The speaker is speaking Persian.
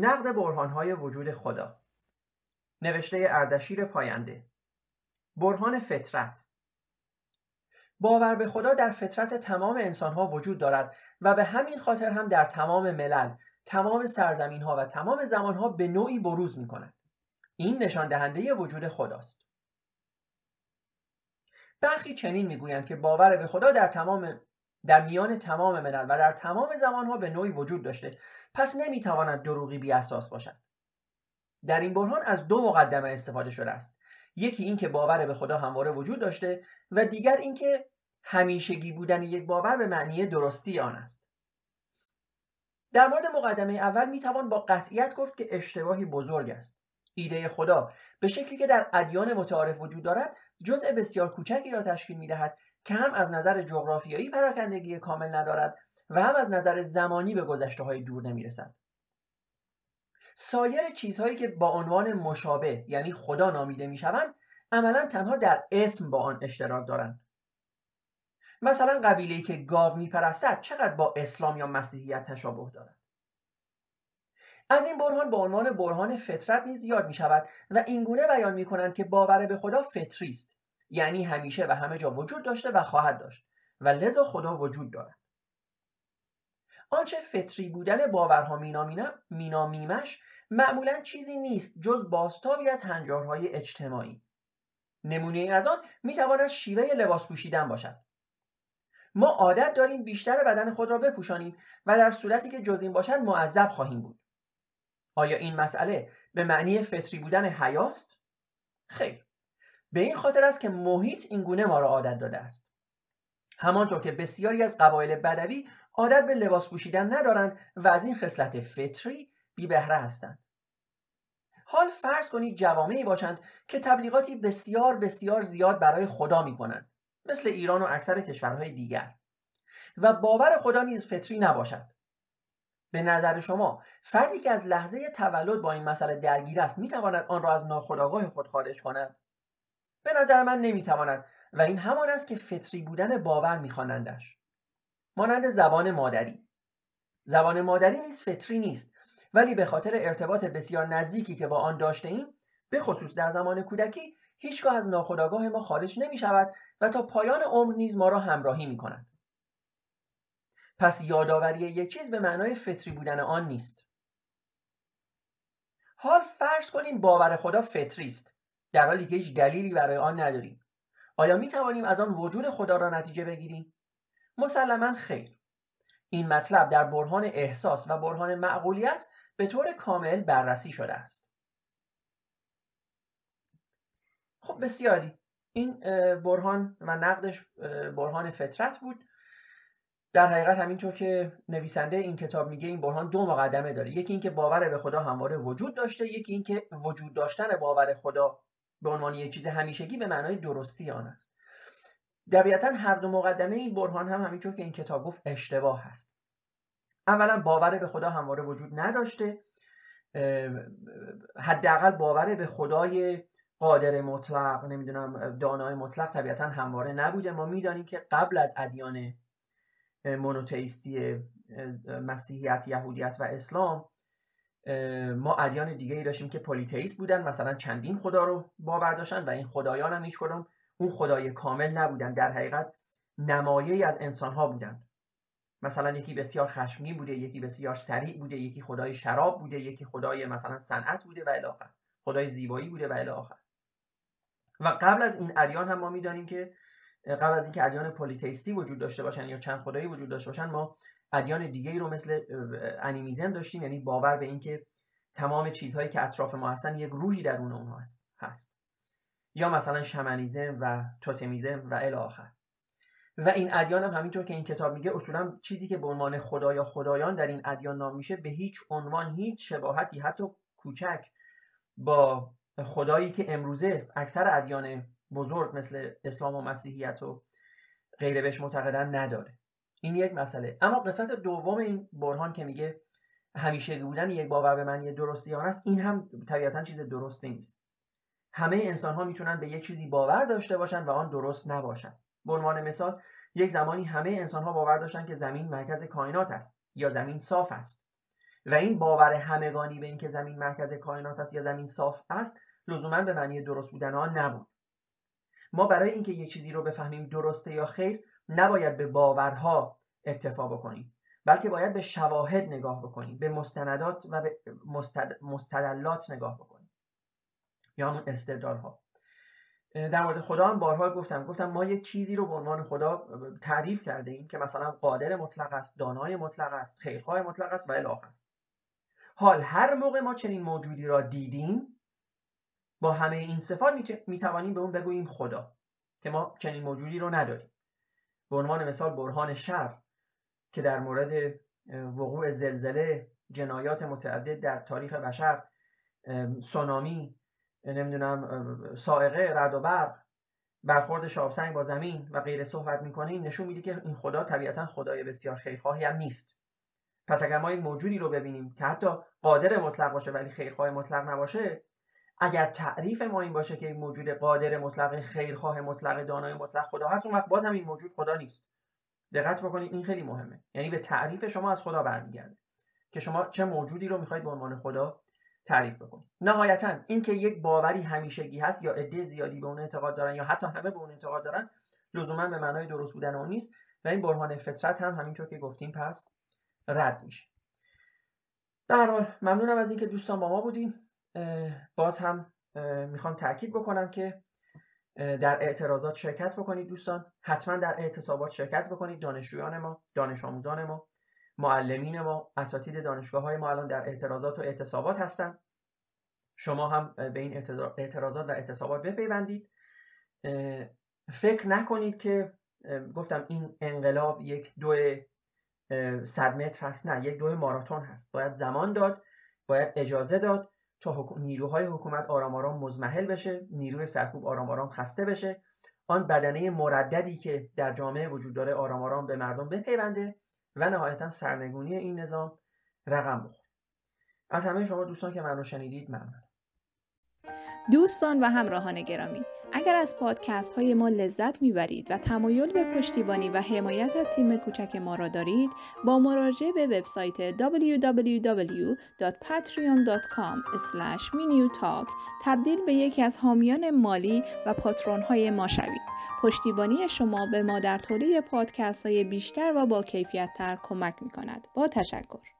نقد برهانهای وجود خدا نوشته اردشیر پاینده برهان فطرت باور به خدا در فطرت تمام انسانها وجود دارد و به همین خاطر هم در تمام ملل تمام سرزمین ها و تمام زمان ها به نوعی بروز می کند. این نشان دهنده وجود خداست. برخی چنین می‌گویند که باور به خدا در تمام در میان تمام ملل و در تمام زمان ها به نوعی وجود داشته پس نمی‌تواند دروغی بی اساس باشد. در این برهان از دو مقدمه استفاده شده است. یکی این که باور به خدا همواره وجود داشته و دیگر اینکه همیشگی بودن یک باور به معنی درستی آن است. در مورد مقدمه اول می‌توان با قطعیت گفت که اشتباهی بزرگ است ایده خدا به شکلی که در ادیان متعارف وجود دارد جزء بسیار کوچکی را تشکیل می‌دهد که هم از نظر جغرافیایی پراکندگی کامل ندارد و هم از نظر زمانی به گذشته های دور نمی‌رسد. سایر چیزهایی که با عنوان مشابه یعنی خدا نامیده می‌شوند عملا تنها در اسم با آن اشتراک دارند. مثلا قبیله که گاو میپرستد چقدر با اسلام یا مسیحیت تشابه دارد؟ از این برهان به عنوان برهان فطرت نیز یاد می شود و اینگونه بیان می کنند که باور به خدا فطری است. یعنی همیشه و همه جا وجود داشته و خواهد داشت و لذا خدا وجود دارد. آنچه فطری بودن باورها مینامیمش معمولا چیزی نیست جز باستابی از هنجارهای اجتماعی. نمونه از آن می‌تواند شیوه لباس پوشیدن باشد. ما عادت داریم بیشتر بدن خود را بپوشانیم و در صورتی که جز این باشد معذب خواهیم بود. آیا این مسئله به معنی فطری بودن حیاست؟ خیر. به این خاطر است که محیط این گونه ما را عادت داده است. همانطور که بسیاری از قبایل بدوی عادت به لباس پوشیدن ندارند و از این خصلت فطری بی بهره هستند. حال فرض کنید جوامعی باشند که تبلیغاتی بسیار بسیار زیاد برای خدا می کنند مثل ایران و اکثر کشورهای دیگر. و باور خدا نیز فطری نباشد. به نظر شما فردی که از لحظه تولد با این مسئله درگیر است می‌تواند آن را از ناخودآگاه خود خارج کند؟ به نظر من نمی‌تواند و این همان است که فطری بودن باور میخوانندش مانند زبان مادری زبان مادری نیز فطری نیست ولی به خاطر ارتباط بسیار نزدیکی که با آن داشته ایم به خصوص در زمان کودکی هیچگاه از ناخودآگاه ما خارج نمی شود و تا پایان عمر نیز ما را همراهی می کند. پس یادآوری یک چیز به معنای فطری بودن آن نیست. حال فرض کنیم باور خدا فطری است در حالی که هیچ دلیلی برای آن نداریم. آیا می توانیم از آن وجود خدا را نتیجه بگیریم؟ مسلما خیر. این مطلب در برهان احساس و برهان معقولیت به طور کامل بررسی شده است. خب بسیاری این برهان و نقدش برهان فطرت بود در حقیقت همینطور که نویسنده این کتاب میگه این برهان دو مقدمه داره یکی اینکه باور به خدا همواره وجود داشته یکی اینکه وجود داشتن باور خدا به عنوان یک چیز همیشگی به معنای درستی آن است. طبیعتا هر دو مقدمه این برهان هم همینطور که این کتاب گفت اشتباه هست اولا باور به خدا همواره وجود نداشته حداقل باور به خدای قادر مطلق نمی‌دونم دانای مطلق طبیعتا همواره نبوده. ما می‌دانیم که قبل از ادیان مونوتئیستی مسیحیت یهودیت و اسلام ما ادیان دیگه ای داشتیم که پلیتئیست بودن مثلا چندین خدا رو باور داشتن و این خدایان هم هیچ اون خدای کامل نبودن. در حقیقت نمایه از انسان ها بودن. مثلا یکی بسیار خشمگین بوده یکی بسیار سریع بوده یکی خدای شراب بوده یکی خدای مثلا صنعت بوده و الی خدای زیبایی بوده و الی و قبل از این ادیان هم ما می‌دانیم که قبل از اینکه ادیان پلیتئیستی وجود داشته باشن یا چند خدایی وجود داشته باشن ما ادیان دیگه ای رو مثل انیمیزم داشتیم یعنی باور به اینکه تمام چیزهایی که اطراف ما هستن یک روحی درون اونها هست هست. یا مثلا شمنیزم و توتمیزم و الی آخر. و این ادیان هم همینطور که این کتاب میگه اصولا چیزی که به عنوان خدا یا خدایان در این ادیان نام میشه به هیچ عنوان هیچ شباهتی حتی کوچک با خدایی که امروزه اکثر ادیان بزرگ مثل اسلام و مسیحیت و غیره بهش معتقدن نداره. این یک مسئله. اما قسمت دوم این برهان که میگه همیشه بودن یک باور به معنی درستیان است این هم طبیعتا چیز درستی نیست. همه انسان ها می‌تونن به یک چیزی باور داشته باشن و آن درست نباشن. به عنوان مثال یک زمانی همه انسان ها باور داشتن که زمین مرکز کائنات است یا زمین صاف است. و این باور همگانی به اینکه زمین مرکز کائنات است یا زمین صاف است لزوما به معنی درست بودن آن نبود. ما برای اینکه یک چیزی رو بفهمیم درسته یا خیر نباید به باورها اکتفا بکنیم بلکه باید به شواهد نگاه بکنیم به مستندات و به مستدلات نگاه بکنیم یا همون استدلال ها در مورد خدا هم بارها گفتم گفتم ما یک چیزی رو به عنوان خدا تعریف کرده ایم که مثلا قادر مطلق است دانای مطلق است خیرخواه مطلق است و الی حال هر موقع ما چنین موجودی را دیدیم با همه این صفات می توانیم به اون بگوییم خدا که ما چنین موجودی رو نداریم. به عنوان مثال برهان شر که در مورد وقوع زلزله جنایات متعدد در تاریخ بشر سونامی نمی‌دونم سائقه رد و برق برخورد شابسنگ با زمین و غیره صحبت می‌کنه این نشون میده که این خدا طبیعتا خدای بسیار خیرخواهی هم نیست. پس اگر ما یک موجودی رو ببینیم که حتی قادر مطلق باشه ولی خیرخواه مطلق نباشه اگر تعریف ما این باشه که یک موجود قادر مطلق خیرخواه مطلق دانای مطلق خدا هست اون وقت باز هم این موجود خدا نیست. دقت بکنید این خیلی مهمه. یعنی به تعریف شما از خدا برمیگرده که شما چه موجودی رو می‌خواید به عنوان خدا تعریف بکنید. نهایتا اینکه یک باوری همیشگی هست یا عده زیادی به اون اعتقاد دارن یا حتی همه به اون اعتقاد دارن لزوما به معنای درست بودن اون نیست و این برهان فطرت هم همینطور که گفتیم پس رد میشه. در ممنونم از اینکه دوستان با ما بودیم باز هم می‌خوام تاکید بکنم که در اعتراضات شرکت بکنید دوستان. حتما در اعتصابات شرکت بکنید. دانشجویان ما دانش آموزان ما معلمین ما اساتید دانشگاه های ما الان در اعتراضات و اعتصابات هستن. شما هم به این اعتراضات و اعتصابات بپیوندید. فکر نکنید که گفتم این انقلاب یک دو صد متر هست. نه یک دو ماراتون هست. باید زمان داد باید اجازه داد. تا نیروهای حکومت آرام آرام مزمحل بشه نیروی سرکوب آرام آرام خسته بشه. آن بدنه مرددی که در جامعه وجود داره آرام آرام به مردم بپیونده و نهایتا سرنگونی این نظام رقم بخور از همه شما دوستان که من رو شنیدید ممنون دوستان و همراهان گرامی اگر از پادکست های ما لذت می‌برید و تمایل به پشتیبانی و حمایت از تیم کوچک ما را دارید با مراجعه به وبسایت www.patreon.com talk تبدیل به یکی از حامیان مالی و patron های ما شوید. پشتیبانی شما به ما در تولید پادکست های بیشتر و با کیفیت تر کمک می کند با تشکر.